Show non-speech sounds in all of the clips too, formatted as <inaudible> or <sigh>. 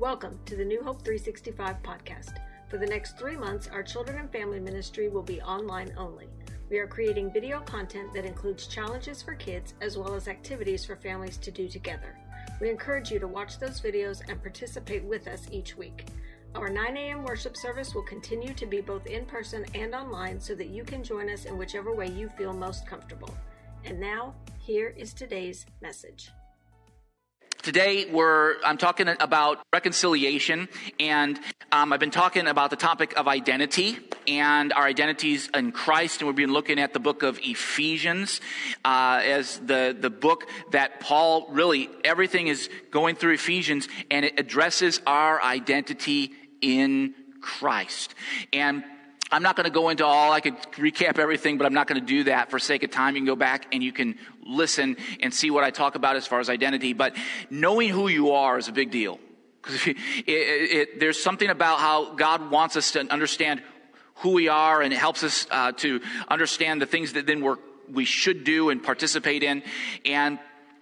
Welcome to the New Hope 365 podcast. For the next three months, our children and family ministry will be online only. We are creating video content that includes challenges for kids as well as activities for families to do together. We encourage you to watch those videos and participate with us each week. Our 9 a.m. worship service will continue to be both in person and online so that you can join us in whichever way you feel most comfortable. And now, here is today's message. Today, we're, I'm talking about reconciliation, and um, I've been talking about the topic of identity and our identities in Christ, and we've been looking at the book of Ephesians uh, as the, the book that Paul really, everything is going through Ephesians, and it addresses our identity in Christ. And I'm not going to go into all, I could recap everything, but I'm not going to do that for sake of time. You can go back and you can listen and see what I talk about as far as identity. But knowing who you are is a big deal. Because <laughs> there's something about how God wants us to understand who we are and it helps us uh, to understand the things that then we're, we should do and participate in. And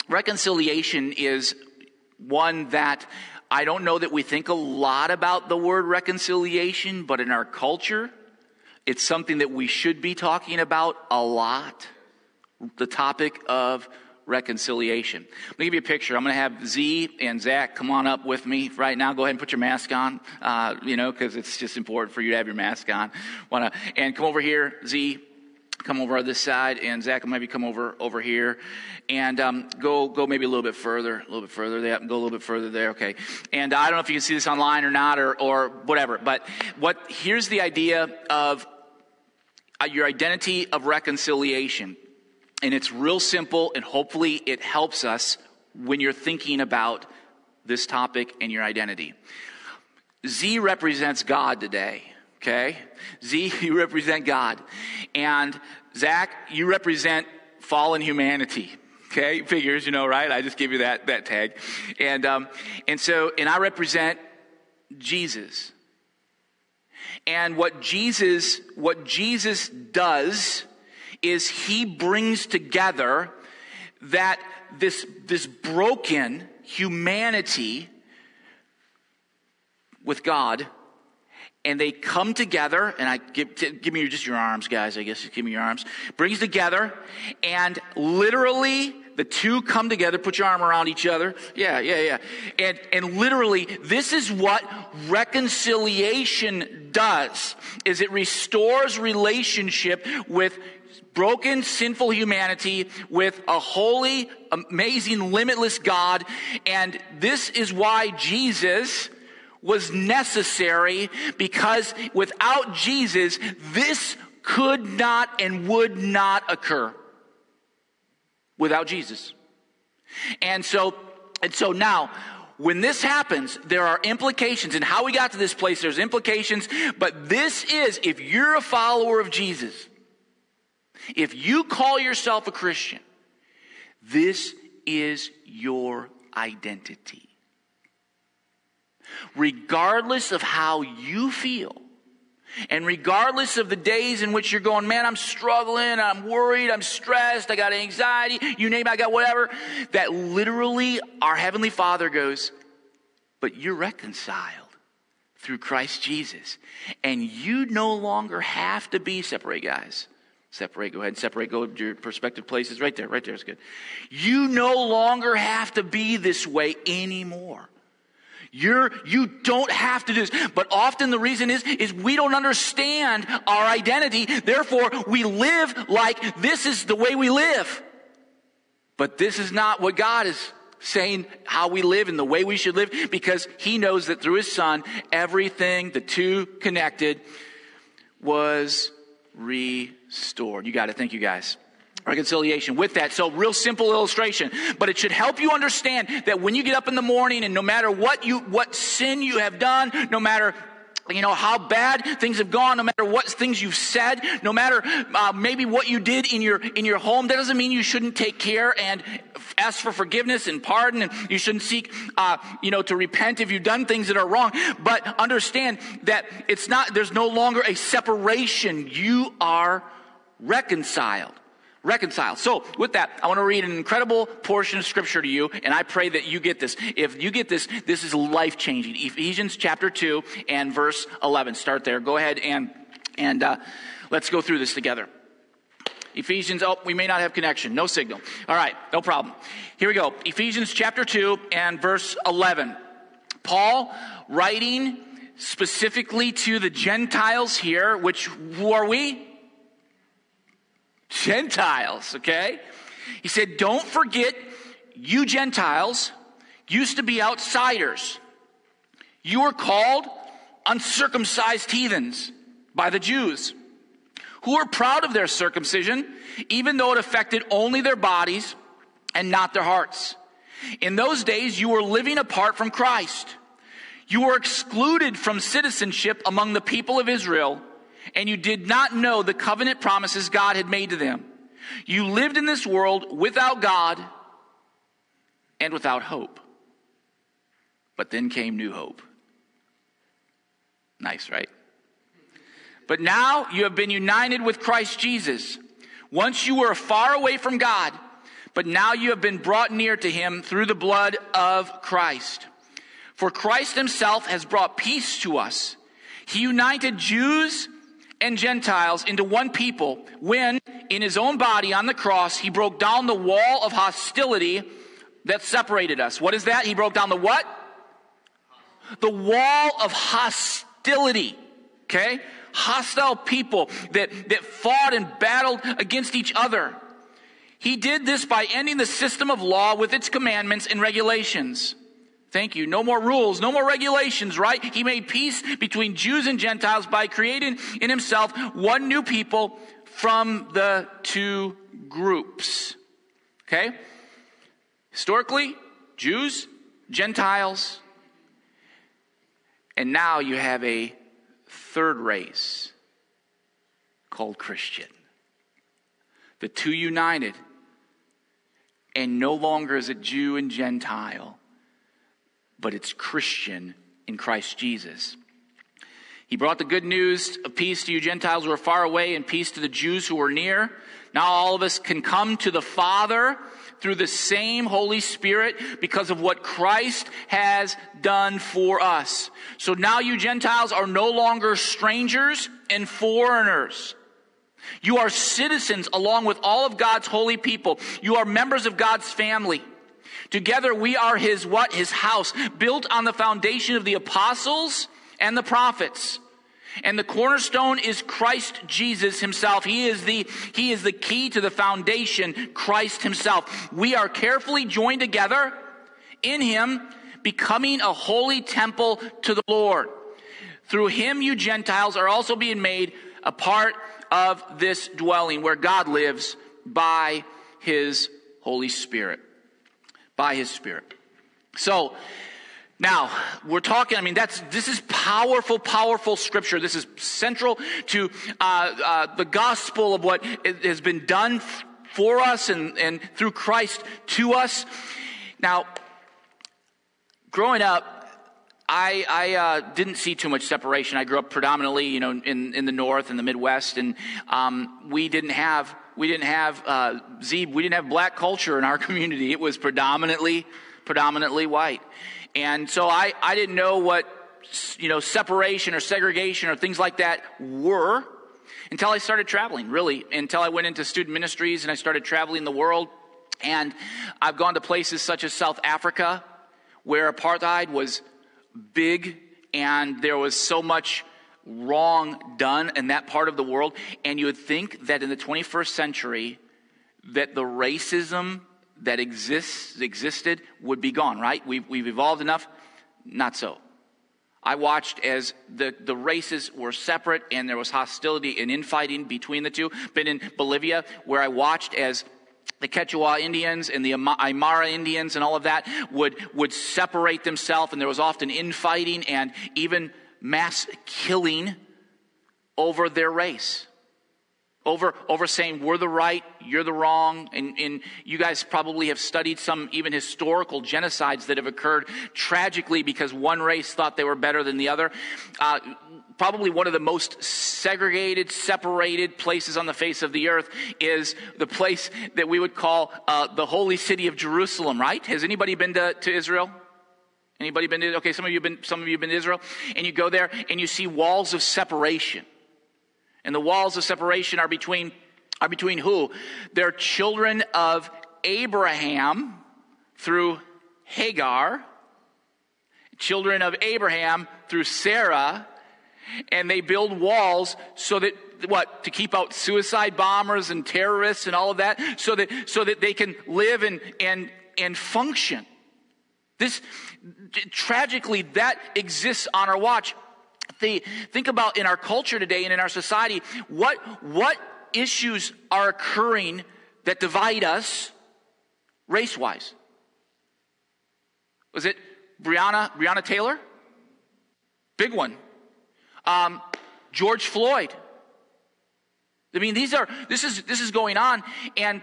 reconciliation is one that I don't know that we think a lot about the word reconciliation, but in our culture, it's something that we should be talking about a lot. The topic of reconciliation. Let me give you a picture. I'm going to have Z and Zach come on up with me right now. Go ahead and put your mask on, uh, you know, because it's just important for you to have your mask on. Wanna, and come over here, Z. Come over on this side, and Zach maybe come over over here, and um, go go maybe a little bit further, a little bit further. There, go a little bit further there. Okay. And I don't know if you can see this online or not, or or whatever. But what here's the idea of your identity of reconciliation. And it's real simple, and hopefully it helps us when you're thinking about this topic and your identity. Z represents God today, okay? Z, <laughs> you represent God. And Zach, you represent fallen humanity. Okay, figures, you know, right? I just give you that that tag, and um, and so, and I represent Jesus. And what Jesus, what Jesus does is he brings together that this, this broken humanity with God and they come together and i give, give me just your arms guys i guess give me your arms. Brings together and literally the two come together, put your arm around each other. Yeah, yeah, yeah. And, and literally, this is what reconciliation does, is it restores relationship with broken, sinful humanity with a holy, amazing, limitless God. And this is why Jesus was necessary because without Jesus, this could not and would not occur without Jesus. And so, and so now, when this happens, there are implications and how we got to this place. There's implications, but this is if you're a follower of Jesus, if you call yourself a Christian, this is your identity. Regardless of how you feel, and regardless of the days in which you're going, man, I'm struggling, I'm worried, I'm stressed, I got anxiety, you name it, I got whatever, that literally our Heavenly Father goes, but you're reconciled through Christ Jesus. And you no longer have to be, separate guys. Separate, go ahead and separate, go to your perspective places. Right there, right there is good. You no longer have to be this way anymore. You're, you don't have to do this. But often the reason is, is we don't understand our identity. Therefore, we live like this is the way we live. But this is not what God is saying how we live and the way we should live because he knows that through his son, everything, the two connected, was restored. You got it. Thank you guys reconciliation with that. So real simple illustration, but it should help you understand that when you get up in the morning and no matter what you, what sin you have done, no matter you know how bad things have gone no matter what things you've said no matter uh, maybe what you did in your in your home that doesn't mean you shouldn't take care and ask for forgiveness and pardon and you shouldn't seek uh, you know to repent if you've done things that are wrong. But understand that it's not there's no longer a separation. You are reconciled reconcile. So, with that, I want to read an incredible portion of scripture to you, and I pray that you get this. If you get this, this is life changing. Ephesians chapter 2 and verse 11. Start there. Go ahead and, and uh, let's go through this together. Ephesians, oh, we may not have connection. No signal. All right, no problem. Here we go. Ephesians chapter 2 and verse 11. Paul writing specifically to the Gentiles here, which who are we? Gentiles, okay? He said, Don't forget, you Gentiles used to be outsiders. You were called uncircumcised heathens by the Jews, who were proud of their circumcision, even though it affected only their bodies and not their hearts. In those days, you were living apart from Christ. You were excluded from citizenship among the people of Israel and you did not know the covenant promises God had made to them. You lived in this world without God and without hope. But then came new hope. Nice, right? But now you have been united with Christ Jesus. Once you were far away from God, but now you have been brought near to him through the blood of Christ. For Christ himself has brought peace to us. He united Jews and Gentiles into one people when, in his own body on the cross, he broke down the wall of hostility that separated us. What is that? He broke down the what? The wall of hostility. Okay? Hostile people that, that fought and battled against each other. He did this by ending the system of law with its commandments and regulations. Thank you. No more rules, no more regulations, right? He made peace between Jews and Gentiles by creating in himself one new people from the two groups. Okay? Historically, Jews, Gentiles, and now you have a third race called Christian. The two united, and no longer is it Jew and Gentile but it's Christian in Christ Jesus. He brought the good news of peace to you Gentiles who are far away and peace to the Jews who are near. Now all of us can come to the Father through the same Holy Spirit because of what Christ has done for us. So now you Gentiles are no longer strangers and foreigners. You are citizens along with all of God's holy people. You are members of God's family. Together we are his what? His house, built on the foundation of the apostles and the prophets. And the cornerstone is Christ Jesus himself. He is the, he is the key to the foundation, Christ himself. We are carefully joined together in him, becoming a holy temple to the Lord. Through him, you Gentiles are also being made a part of this dwelling where God lives by his Holy Spirit by his spirit. So, now, we're talking, I mean, that's, this is powerful, powerful scripture. This is central to uh, uh, the gospel of what has been done for us and, and through Christ to us. Now, growing up, I, I uh, didn't see too much separation. I grew up predominantly, you know, in, in the North and the Midwest, and um, we didn't have we didn't have uh, we didn't have black culture in our <laughs> community. It was predominantly predominantly white, and so I I didn't know what you know separation or segregation or things like that were until I started traveling. Really, until I went into student ministries and I started traveling the world, and I've gone to places such as South Africa, where apartheid was big and there was so much wrong done in that part of the world. And you would think that in the 21st century, that the racism that exists, existed would be gone, right? We've, we've evolved enough. Not so. I watched as the, the races were separate and there was hostility and infighting between the two. Been in Bolivia where I watched as the Quechua Indians and the Aymara Indians and all of that would, would separate themselves and there was often infighting and even mass killing over their race, over, over saying we're the right, you're the wrong. And, and you guys probably have studied some even historical genocides that have occurred tragically because one race thought they were better than the other. Uh, probably one of the most segregated, separated places on the face of the earth is the place that we would call uh, the holy city of Jerusalem, right? Has anybody been to, to Israel? Anybody been to, okay, some of you been, some of you been to Israel, and you go there and you see walls of separation. And the walls of separation are between, are between who? They're children of Abraham through Hagar, children of Abraham through Sarah, and they build walls so that what to keep out suicide bombers and terrorists and all of that so that so that they can live and and and function this tragically that exists on our watch. The, think about in our culture today and in our society what what issues are occurring that divide us race wise was it breonna breonna taylor? Big one. Um, George Floyd. I mean, these are, this is, this is going on and,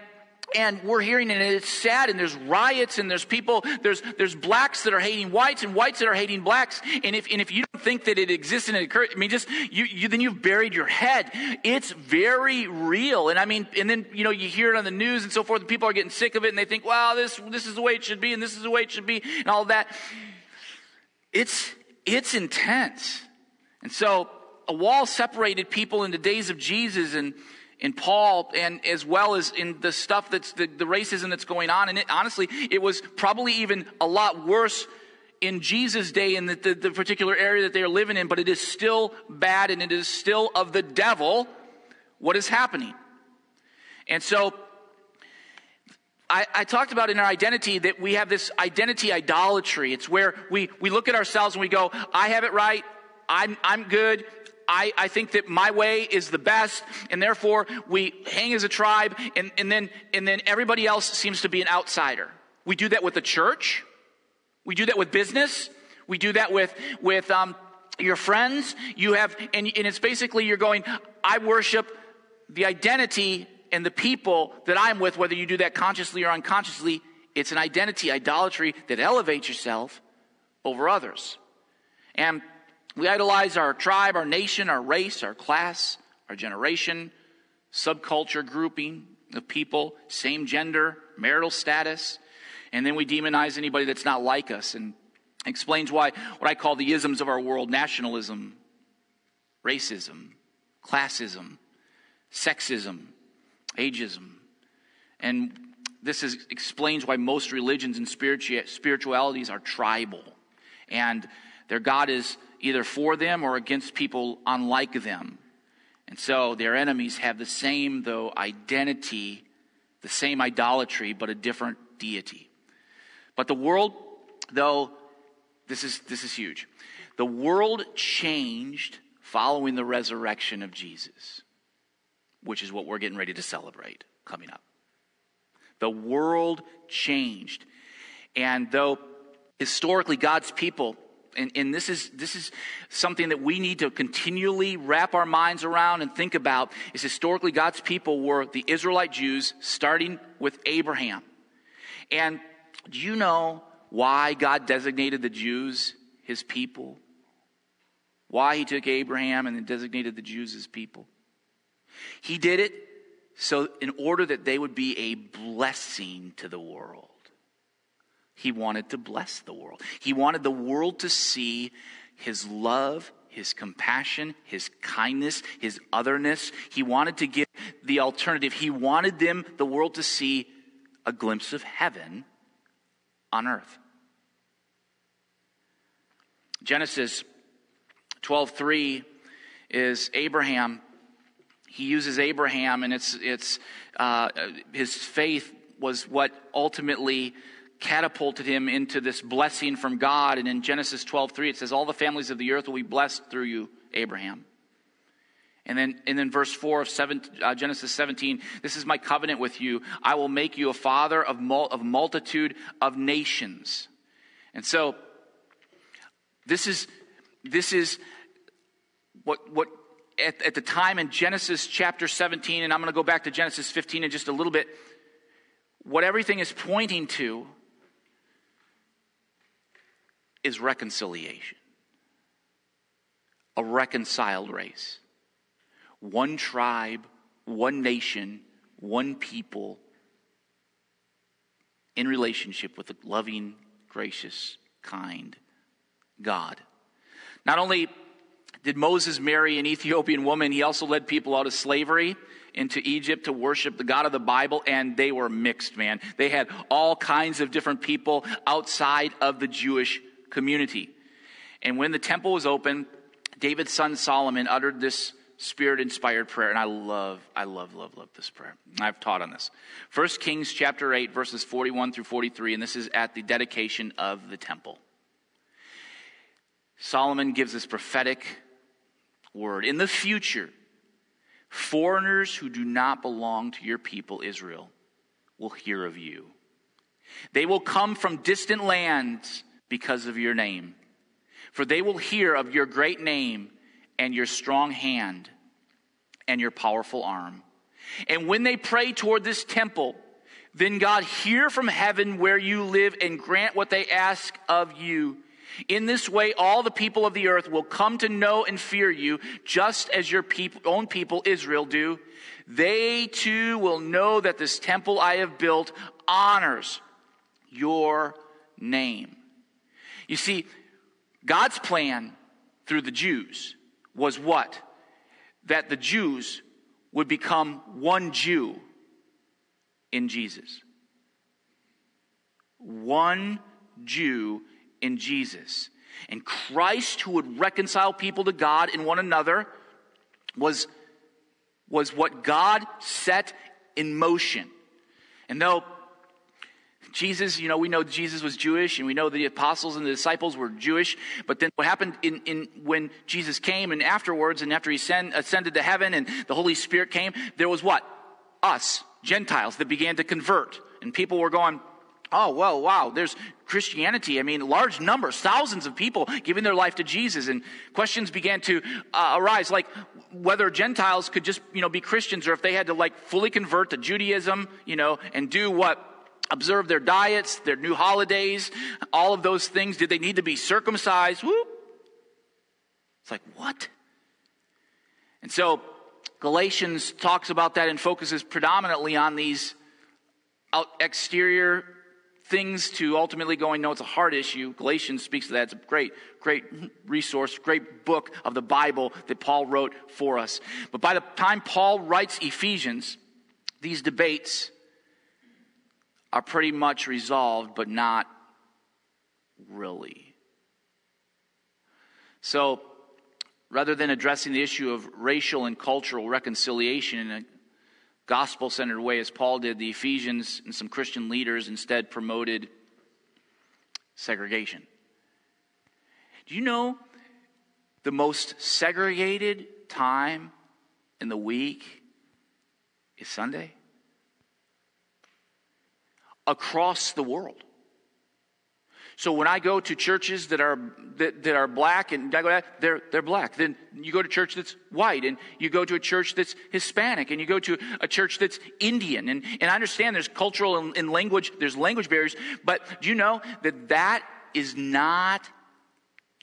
and we're hearing it, and it's sad and there's riots and there's people, there's, there's blacks that are hating whites and whites that are hating blacks. And if, and if you don't think that it exists and it occurs, I mean, just, you, you, then you've buried your head. It's very real. And I mean, and then, you know, you hear it on the news and so forth and people are getting sick of it and they think, wow, this, this is the way it should be and this is the way it should be and all that. It's, it's intense. And so a wall separated people in the days of Jesus and in Paul and as well as in the stuff that's the, the racism that's going on. And it, honestly, it was probably even a lot worse in Jesus' day in the, the, the particular area that they are living in, but it is still bad and it is still of the devil what is happening. And so I, I, talked about in our identity that we have this identity idolatry. It's where we, we look at ourselves and we go, I have it right. I'm, I'm good. I, I think that my way is the best, and therefore we hang as a tribe, and, and, then, and then everybody else seems to be an outsider. We do that with the church. We do that with business. We do that with, with um, your friends. You have, and, and it's basically you're going, I worship the identity and the people that I'm with, whether you do that consciously or unconsciously. It's an identity, idolatry that elevates yourself over others. And we idolize our tribe, our nation, our race, our class, our generation, subculture grouping of people, same gender, marital status, and then we demonize anybody that's not like us and explains why what I call the isms of our world nationalism, racism, classism, sexism, ageism. And this is, explains why most religions and spiritualities are tribal. And their God is either for them or against people unlike them. And so their enemies have the same, though, identity, the same idolatry, but a different deity. But the world, though, this is, this is huge. The world changed following the resurrection of Jesus, which is what we're getting ready to celebrate coming up. The world changed. And though historically God's people and, and this is this is something that we need to continually wrap our minds around and think about is historically God's people were the Israelite Jews starting with Abraham. And do you know why God designated the Jews his people? Why he took Abraham and then designated the Jews his people? He did it so in order that they would be a blessing to the world. He wanted to bless the world. He wanted the world to see his love, his compassion, his kindness, his otherness. He wanted to give the alternative. He wanted them, the world, to see a glimpse of heaven on earth. Genesis 12:3 is Abraham. He uses Abraham, and it's it's uh, his faith was what ultimately catapulted him into this blessing from God. And in Genesis 12, 3, it says, All the families of the earth will be blessed through you, Abraham. And then, and then verse 4 of seven, uh, Genesis 17, this is my covenant with you. I will make you a father of, mul- of multitude of nations. And so, this is, this is what, what at, at the time in Genesis chapter 17, and I'm going to go back to Genesis 15 in just a little bit, what everything is pointing to is reconciliation. A reconciled race. One tribe, one nation, one people in relationship with a loving, gracious, kind God. Not only did Moses marry an Ethiopian woman, he also led people out of slavery into Egypt to worship the God of the Bible, and they were mixed, man. They had all kinds of different people outside of the Jewish community. And when the temple was open, David's son Solomon uttered this spirit inspired prayer and i love i love love love this prayer i've taught on this First kings chapter 8 verses 41 through 43 and this is at the dedication of the temple solomon gives this prophetic word. In the future, foreigners who do not belong to your people, Israel, will hear of you. They will come from distant lands because of your name. For they will hear of your great name and your strong hand and your powerful arm. And when they pray toward this temple, then God hear from heaven where you live and grant what they ask of you. In this way, all the people of the earth will come to know and fear you, just as your people, own people, Israel, do. They too will know that this temple I have built honors your name. You see, God's plan through the Jews was what? That the Jews would become one Jew in Jesus. One Jew in Jesus. And Christ, who would reconcile people to God and one another, was, was what God set in motion. And though Jesus, you know, we know Jesus was Jewish and we know the apostles and the disciples were Jewish, but then what happened in, in when Jesus came and afterwards and after he ascend, ascended to heaven and the Holy Spirit came, there was what? Us, Gentiles, that began to convert. And people were going, Oh, well, wow, there's Christianity. I mean, large numbers, thousands of people giving their life to Jesus. And questions began to uh, arise, like whether Gentiles could just, you know, be Christians or if they had to, like, fully convert to Judaism, you know, and do what? Observe their diets, their new holidays, all of those things. Did they need to be circumcised? Whoop. It's like, what? And so Galatians talks about that and focuses predominantly on these exterior things to ultimately going, no, it's a hard issue. Galatians speaks to that. It's a great, great resource, great book of the Bible that Paul wrote for us. But by the time Paul writes Ephesians, these debates are pretty much resolved, but not really. So, rather than addressing the issue of racial and cultural reconciliation in a gospel centered way as Paul did, the Ephesians and some Christian leaders instead promoted segregation. Do you know the most segregated time in the week is Sunday? Across the world. So when I go to churches that are that, that are black and I they're they're black. Then you go to church that's white, and you go to a church that's Hispanic, and you go to a church that's Indian. And and I understand there's cultural and, and language there's language barriers, but do you know that that is not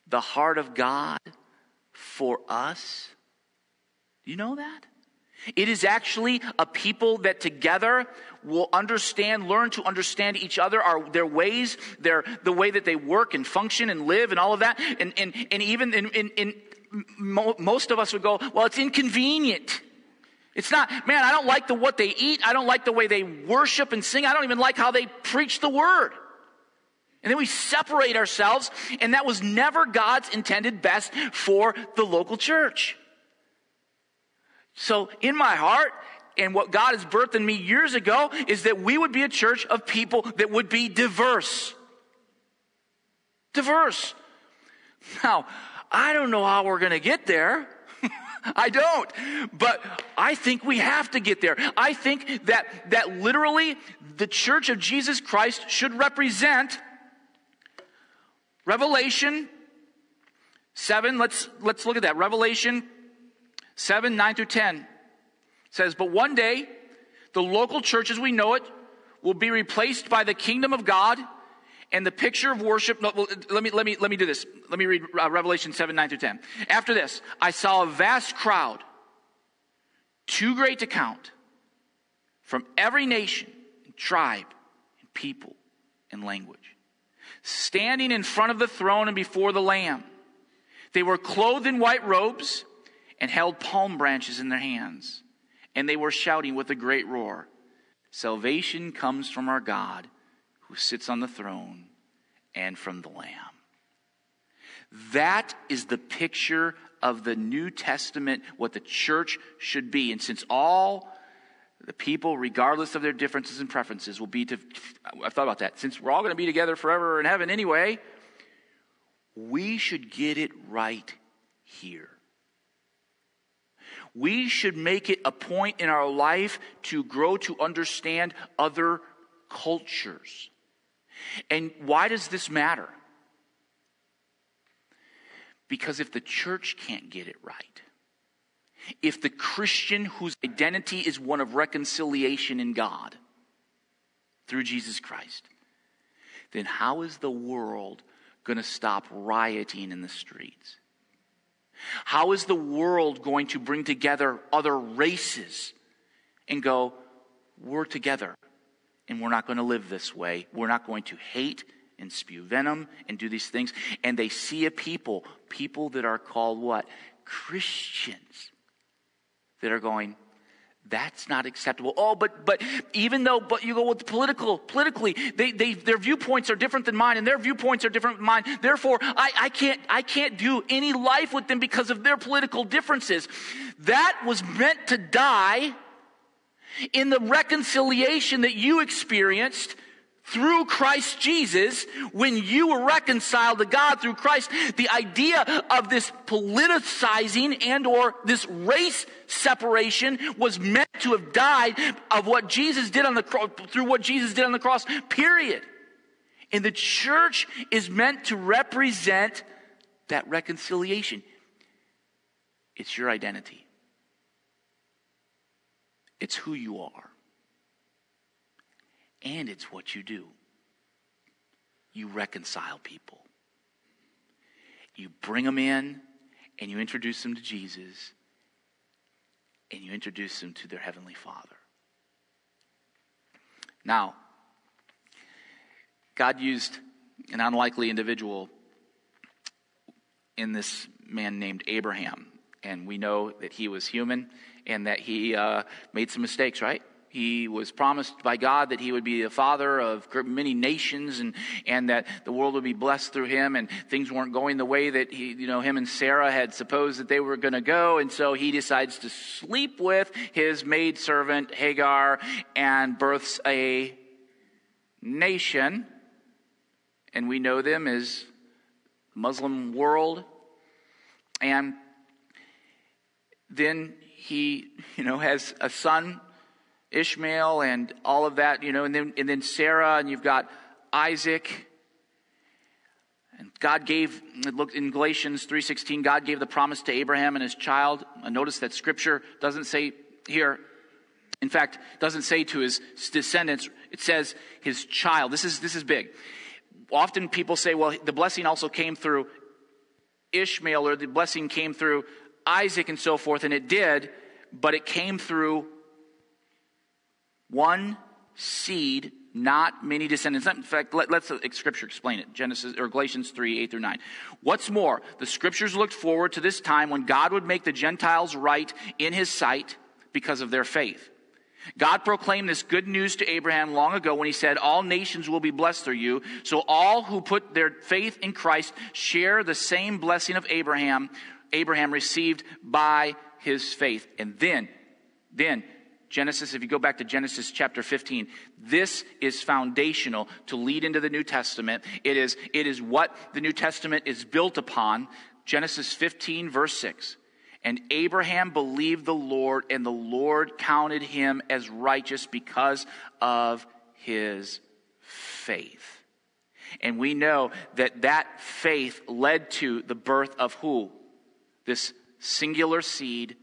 the heart of God for us? Do you know that? It is actually a people that together will understand, learn to understand each other, our, their ways, their, the way that they work and function and live and all of that. And, and, and even in, in, in most of us would go, well, it's inconvenient. It's not, man, I don't like the, what they eat. I don't like the way they worship and sing. I don't even like how they preach the word. And then we separate ourselves, and that was never God's intended best for the local church. So, in my heart, and what God has birthed in me years ago is that we would be a church of people that would be diverse. Diverse. Now, I don't know how we're going to get there. <laughs> I don't. But I think we have to get there. I think that, that literally the church of Jesus Christ should represent Revelation 7. Let's, let's look at that. Revelation 7, 9 through 10 says, But one day, the local church as we know it will be replaced by the kingdom of God and the picture of worship. No, let me, let me, let me do this. Let me read uh, Revelation 7, 9 through 10. After this, I saw a vast crowd, too great to count, from every nation, and tribe, and people, and language, standing in front of the throne and before the Lamb. They were clothed in white robes and held palm branches in their hands. And they were shouting with a great roar Salvation comes from our God who sits on the throne and from the Lamb. That is the picture of the New Testament, what the church should be. And since all the people, regardless of their differences and preferences, will be to, I've thought about that. Since we're all going to be together forever in heaven anyway, we should get it right here. We should make it a point in our life to grow to understand other cultures. And why does this matter? Because if the church can't get it right, if the Christian whose identity is one of reconciliation in God through Jesus Christ, then how is the world going to stop rioting in the streets? How is the world going to bring together other races and go, we're together and we're not going to live this way? We're not going to hate and spew venom and do these things. And they see a people, people that are called what? Christians, that are going, that's not acceptable. Oh, but but even though, but you go with political, politically, they, they their viewpoints are different than mine, and their viewpoints are different than mine. Therefore, I, I can't I can't do any life with them because of their political differences. That was meant to die in the reconciliation that you experienced through Christ Jesus, when you were reconciled to God through Christ, the idea of this politicizing and or this race separation was meant to have died of what Jesus did on the cross, through what Jesus did on the cross, period. And the church is meant to represent that reconciliation. It's your identity. It's who you are and it's what you do. You reconcile people. You bring them in and you introduce them to Jesus and you introduce them to their Heavenly Father. Now, God used an unlikely individual in this man named Abraham. And we know that he was human and that he uh, made some mistakes, right? He was promised by God that he would be the father of many nations and, and that the world would be blessed through him and things weren't going the way that he, you know, him and Sarah had supposed that they were going to go. And so he decides to sleep with his maid servant Hagar and births a nation. And we know them as Muslim world. And then he, <laughs> you know, has a son Ishmael and all of that, you know, and then, and then Sarah, and you've got Isaac. And God gave, look in Galatians 3.16, God gave the promise to Abraham and his child. Notice that scripture doesn't say here, in fact, doesn't say to his descendants, it says his child. This is, this is big. Often people say, well, the blessing also came through Ishmael or the blessing came through Isaac and so forth, and it did, but it came through one seed, not many descendants. In fact, let, us scripture explain it. Genesis or Galatians 3, 8 through 9. What's more, the scriptures looked forward to this time when God would make the Gentiles right in his sight because of their faith. God proclaimed this good news to Abraham long ago when he said, All nations will be blessed through you. So all who put their faith in Christ share the same blessing of Abraham, Abraham received by his faith. And then, then Genesis, if you go back to Genesis chapter 15, this is foundational to lead into the New Testament. It is, it is what the New Testament is built upon. Genesis 15, verse 6. And Abraham believed the Lord, and the Lord counted him as righteous because of his faith. And we know that that faith led to the birth of who? This singular seed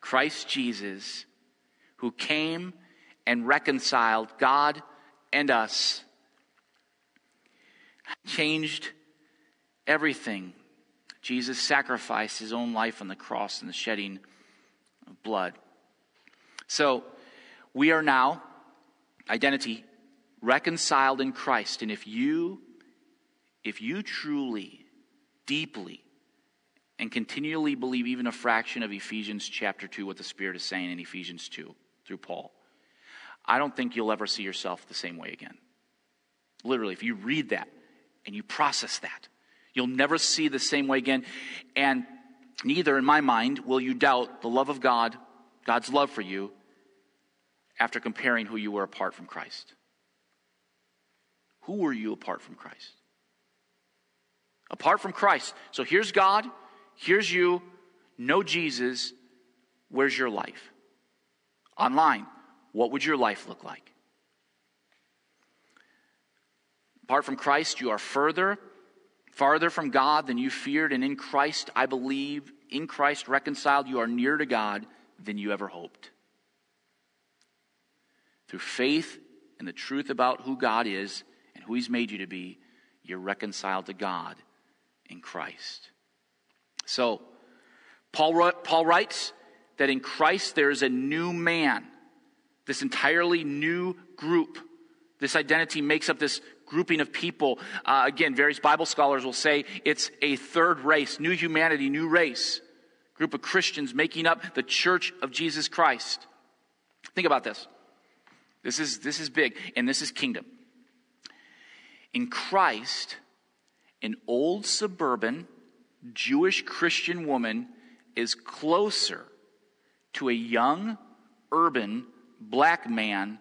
Christ Jesus, who came and reconciled God and us, changed everything. Jesus sacrificed his own life on the cross and the shedding of blood. So, we are now, identity, reconciled in Christ. And if you, if you truly, deeply, and continually believe even a fraction of Ephesians chapter 2, what the Spirit is saying in Ephesians 2 through Paul, I don't think you'll ever see yourself the same way again. Literally, if you read that and you process that, you'll never see the same way again. And neither, in my mind, will you doubt the love of God, God's love for you, after comparing who you were apart from Christ. Who were you apart from Christ? Apart from Christ. So here's God, here's you, no Jesus. Where's your life? Online, what would your life look like? Apart from Christ, you are further, farther from God than you feared, and in Christ, I believe, in Christ reconciled, you are nearer to God than you ever hoped. Through faith and the truth about who God is and who He's made you to be, you're reconciled to God in Christ. So, Paul, Paul writes that in Christ there is a new man, this entirely new group. This identity makes up this grouping of people. Uh, again, various Bible scholars will say it's a third race, new humanity, new race, group of Christians making up the church of Jesus Christ. Think about this. This is, this is big, and this is kingdom. In Christ, an old suburban Jewish Christian woman is closer to a young urban black man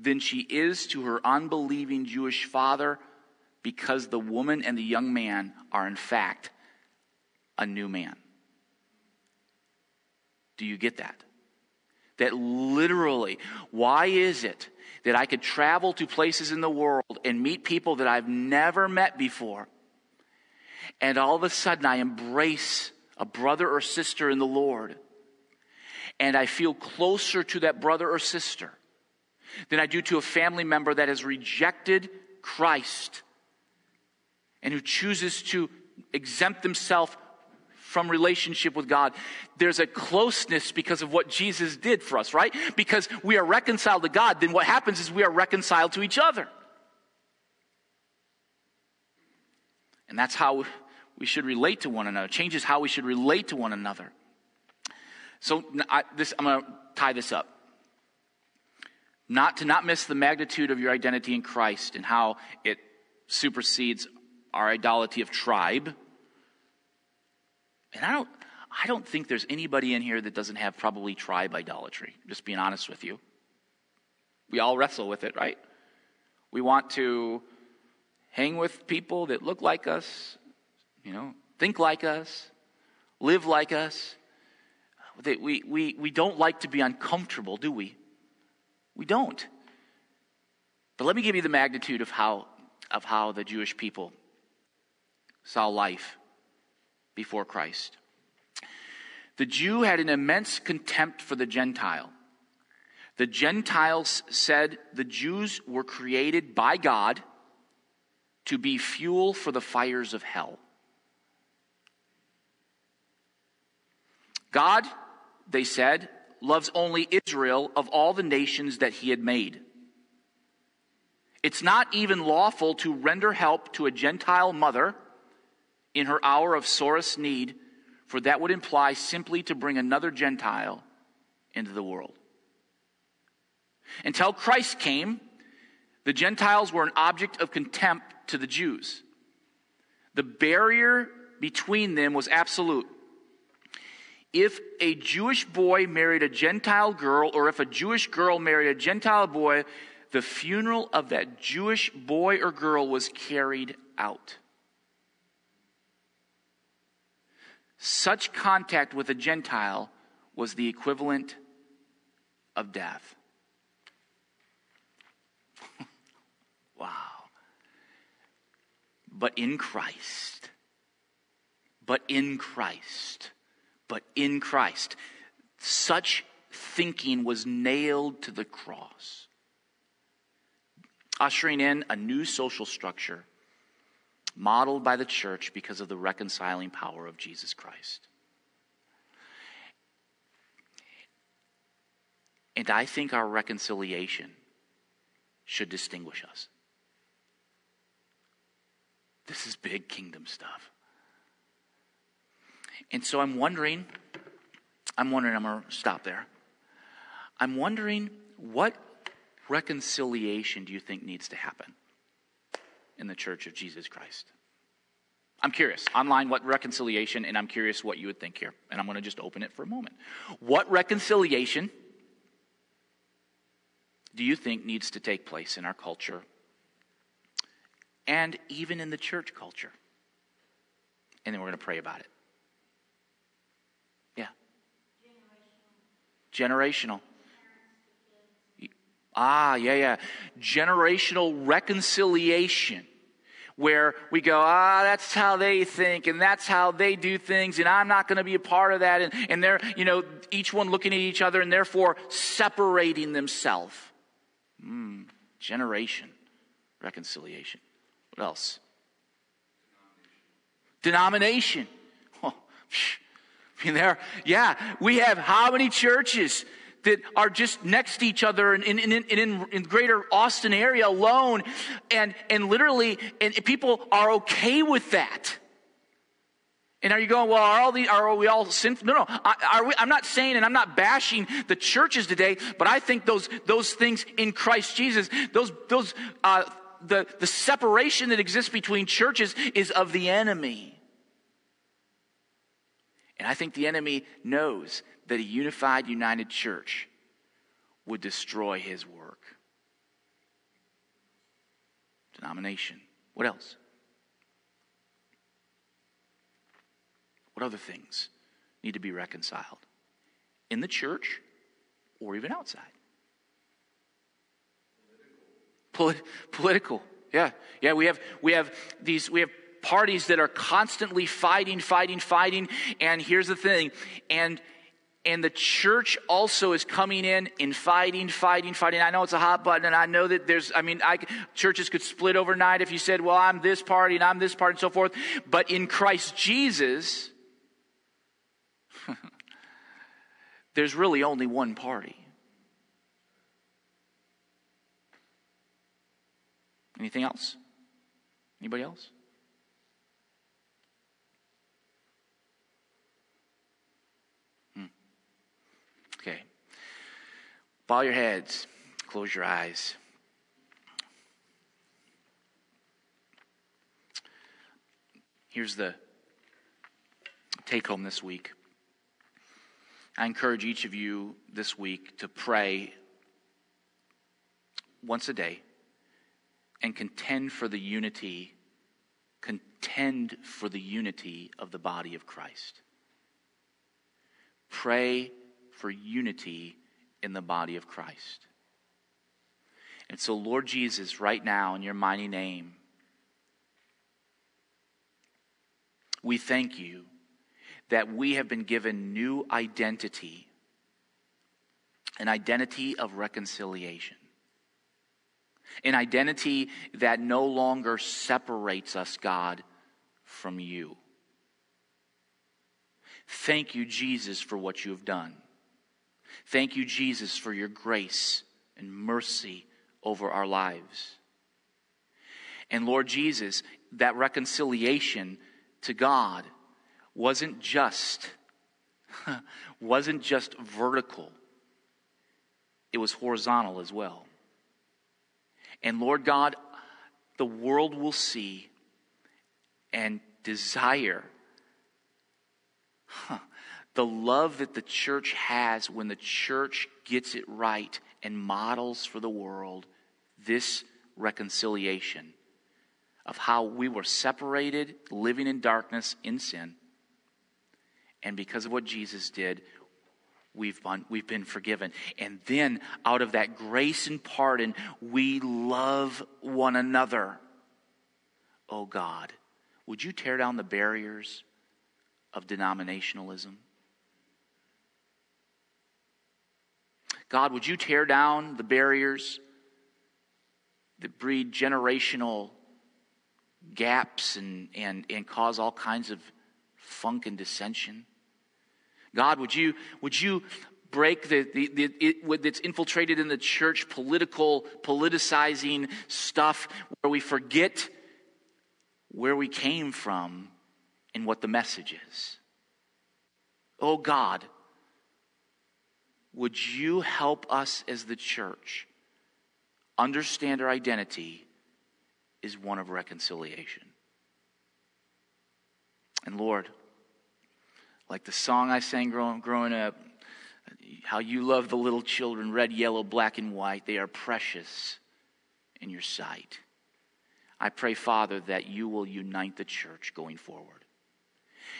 than she is to her unbelieving Jewish father because the woman and the young man are, in fact, a new man. Do you get that? That literally, why is it that I could travel to places in the world and meet people that I've never met before? And all of a sudden, I embrace a brother or sister in the Lord. And I feel closer to that brother or sister than I do to a family member that has rejected Christ and who chooses to exempt themselves from relationship with God. There's a closeness because of what Jesus did for us, right? Because we are reconciled to God, then what happens is we are reconciled to each other. And that's how we should relate to one another. changes how we should relate to one another. So I, this, I'm going to tie this up. Not to not miss the magnitude of your identity in Christ and how it supersedes our idolatry of tribe and I don't, I don't think there's anybody in here that doesn't have probably tribe idolatry, just being honest with you. We all wrestle with it, right? We want to hang with people that look like us, you know, think like us, live like us. We, we, we don't like to be uncomfortable, do we? We don't. But let me give you the magnitude of how, of how the Jewish people saw life before Christ. The Jew had an immense contempt for the Gentile. The Gentiles said the Jews were created by God to be fuel for the fires of hell. God, they said, loves only Israel of all the nations that he had made. It's not even lawful to render help to a Gentile mother in her hour of sorest need, for that would imply simply to bring another Gentile into the world. Until Christ came, the Gentiles were an object of contempt to the Jews. The barrier between them was absolute. If a Jewish boy married a Gentile girl, or if a Jewish girl married a Gentile boy, the funeral of that Jewish boy or girl was carried out. Such contact with a Gentile was the equivalent of death. <laughs> wow. But in Christ, but in Christ, but in Christ. Such thinking was nailed to the cross, ushering in a new social structure modeled by the church because of the reconciling power of Jesus Christ. And I think our reconciliation should distinguish us. This is big kingdom stuff. And so I'm wondering, I'm wondering, I'm going to stop there. I'm wondering what reconciliation do you think needs to happen in the church of Jesus Christ? I'm curious online what reconciliation, and I'm curious what you would think here. And I'm going to just open it for a moment. What reconciliation do you think needs to take place in our culture and even in the church culture? And then we're going to pray about it. Yeah. Generational. Ah, yeah, yeah. Generational reconciliation where we go, ah, that's how they think and that's how they do things and I'm not going to be a part of that. And, and they're, you know, each one looking at each other and therefore separating themselves. Mm, generation reconciliation. What else? Denomination. Oh, <laughs> <laughs> I mean, there, yeah, we have how many churches that are just next to each other in, in, in, in, in greater Austin area alone. And, and literally, and people are okay with that. And are you going, well, are, all the, are we all sinful? No, no. Are we, I'm not saying and I'm not bashing the churches today, but I think those, those things in Christ Jesus, those, those, uh, the, the separation that exists between churches is of the enemy. And I think the enemy knows that a unified, united church would destroy his work. Denomination. What else? What other things need to be reconciled? In the church or even outside? Polit- political. Yeah. Yeah, we have we have these we have parties that are constantly fighting, fighting, fighting. And here's the thing. And and the church also is coming in and fighting, fighting, fighting. I know it's a hot button, and I know that there's, I mean, I, churches could split overnight if you said, well, I'm this party and I'm this party and so forth. But in Christ Jesus, <laughs> there's really only one party. Anything else? Anybody else? Okay. Bow your heads, close your eyes. Here's the take home this week. I encourage each of you this week to pray once a day and contend for the unity, contend for the unity of the body of Christ. Pray for unity in the body of Christ. And so, Lord Jesus, right now, in your mighty name, we thank you that we have been given new identity an identity of reconciliation, an identity that no longer separates us, God, from you. Thank you, Jesus, for what you have done. Thank you, Jesus, for your grace and mercy over our lives. And Lord Jesus, that reconciliation to God wasn't just <laughs> wasn't just vertical. It was horizontal as well. And Lord God, the world will see and desire <laughs> huh, the love that the church has when the church gets it right and models for the world this reconciliation of how we were separated, living in darkness, in sin. And because of what Jesus did, we've been, we've been forgiven. And then, out of that grace and pardon, we love one another. Oh God, would you tear down the barriers of denominationalism? God, would you tear down the barriers that breed generational gaps and, and, and cause all kinds of funk and dissension? God, would you, would you break the, the, the it, that's infiltrated in the church political, politicizing stuff where we forget where we came from and what the message is? Oh God, would you help us as the church understand our identity is one of reconciliation? And Lord, like the song I sang growing, growing up, how you love the little children, red, yellow, black, and white, they are precious in your sight. I pray, Father, that you will unite the church going forward.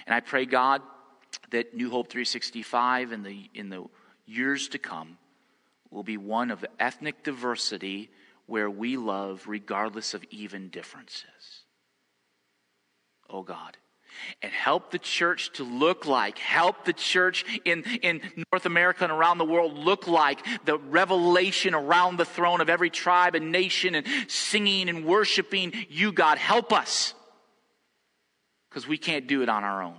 And I pray, God, that New Hope 365 in the, in the years to come will be one of ethnic diversity where we love regardless of even differences. Oh God. And help the church to look like, help the church in, in North America and around the world look like the revelation around the throne of every tribe and nation and singing and worshiping you, God. Help us. Because we can't do it on our own.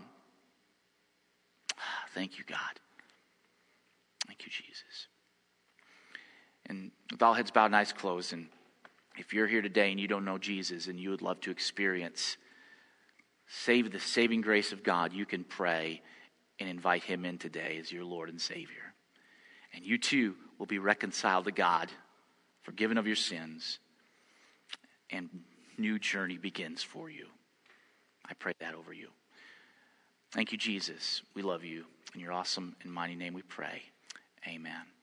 Ah, thank you, God. Thank you, Jesus. And with all heads bowed and eyes closed, and if you're here today and you don't know Jesus and you would love to experience save the saving grace of God, you can pray and invite him in today as your Lord and Savior. And you too will be reconciled to God, forgiven of your sins, and new journey begins for you. I pray that over you. Thank you, Jesus. We love you. In your awesome and mighty name we pray. Amen.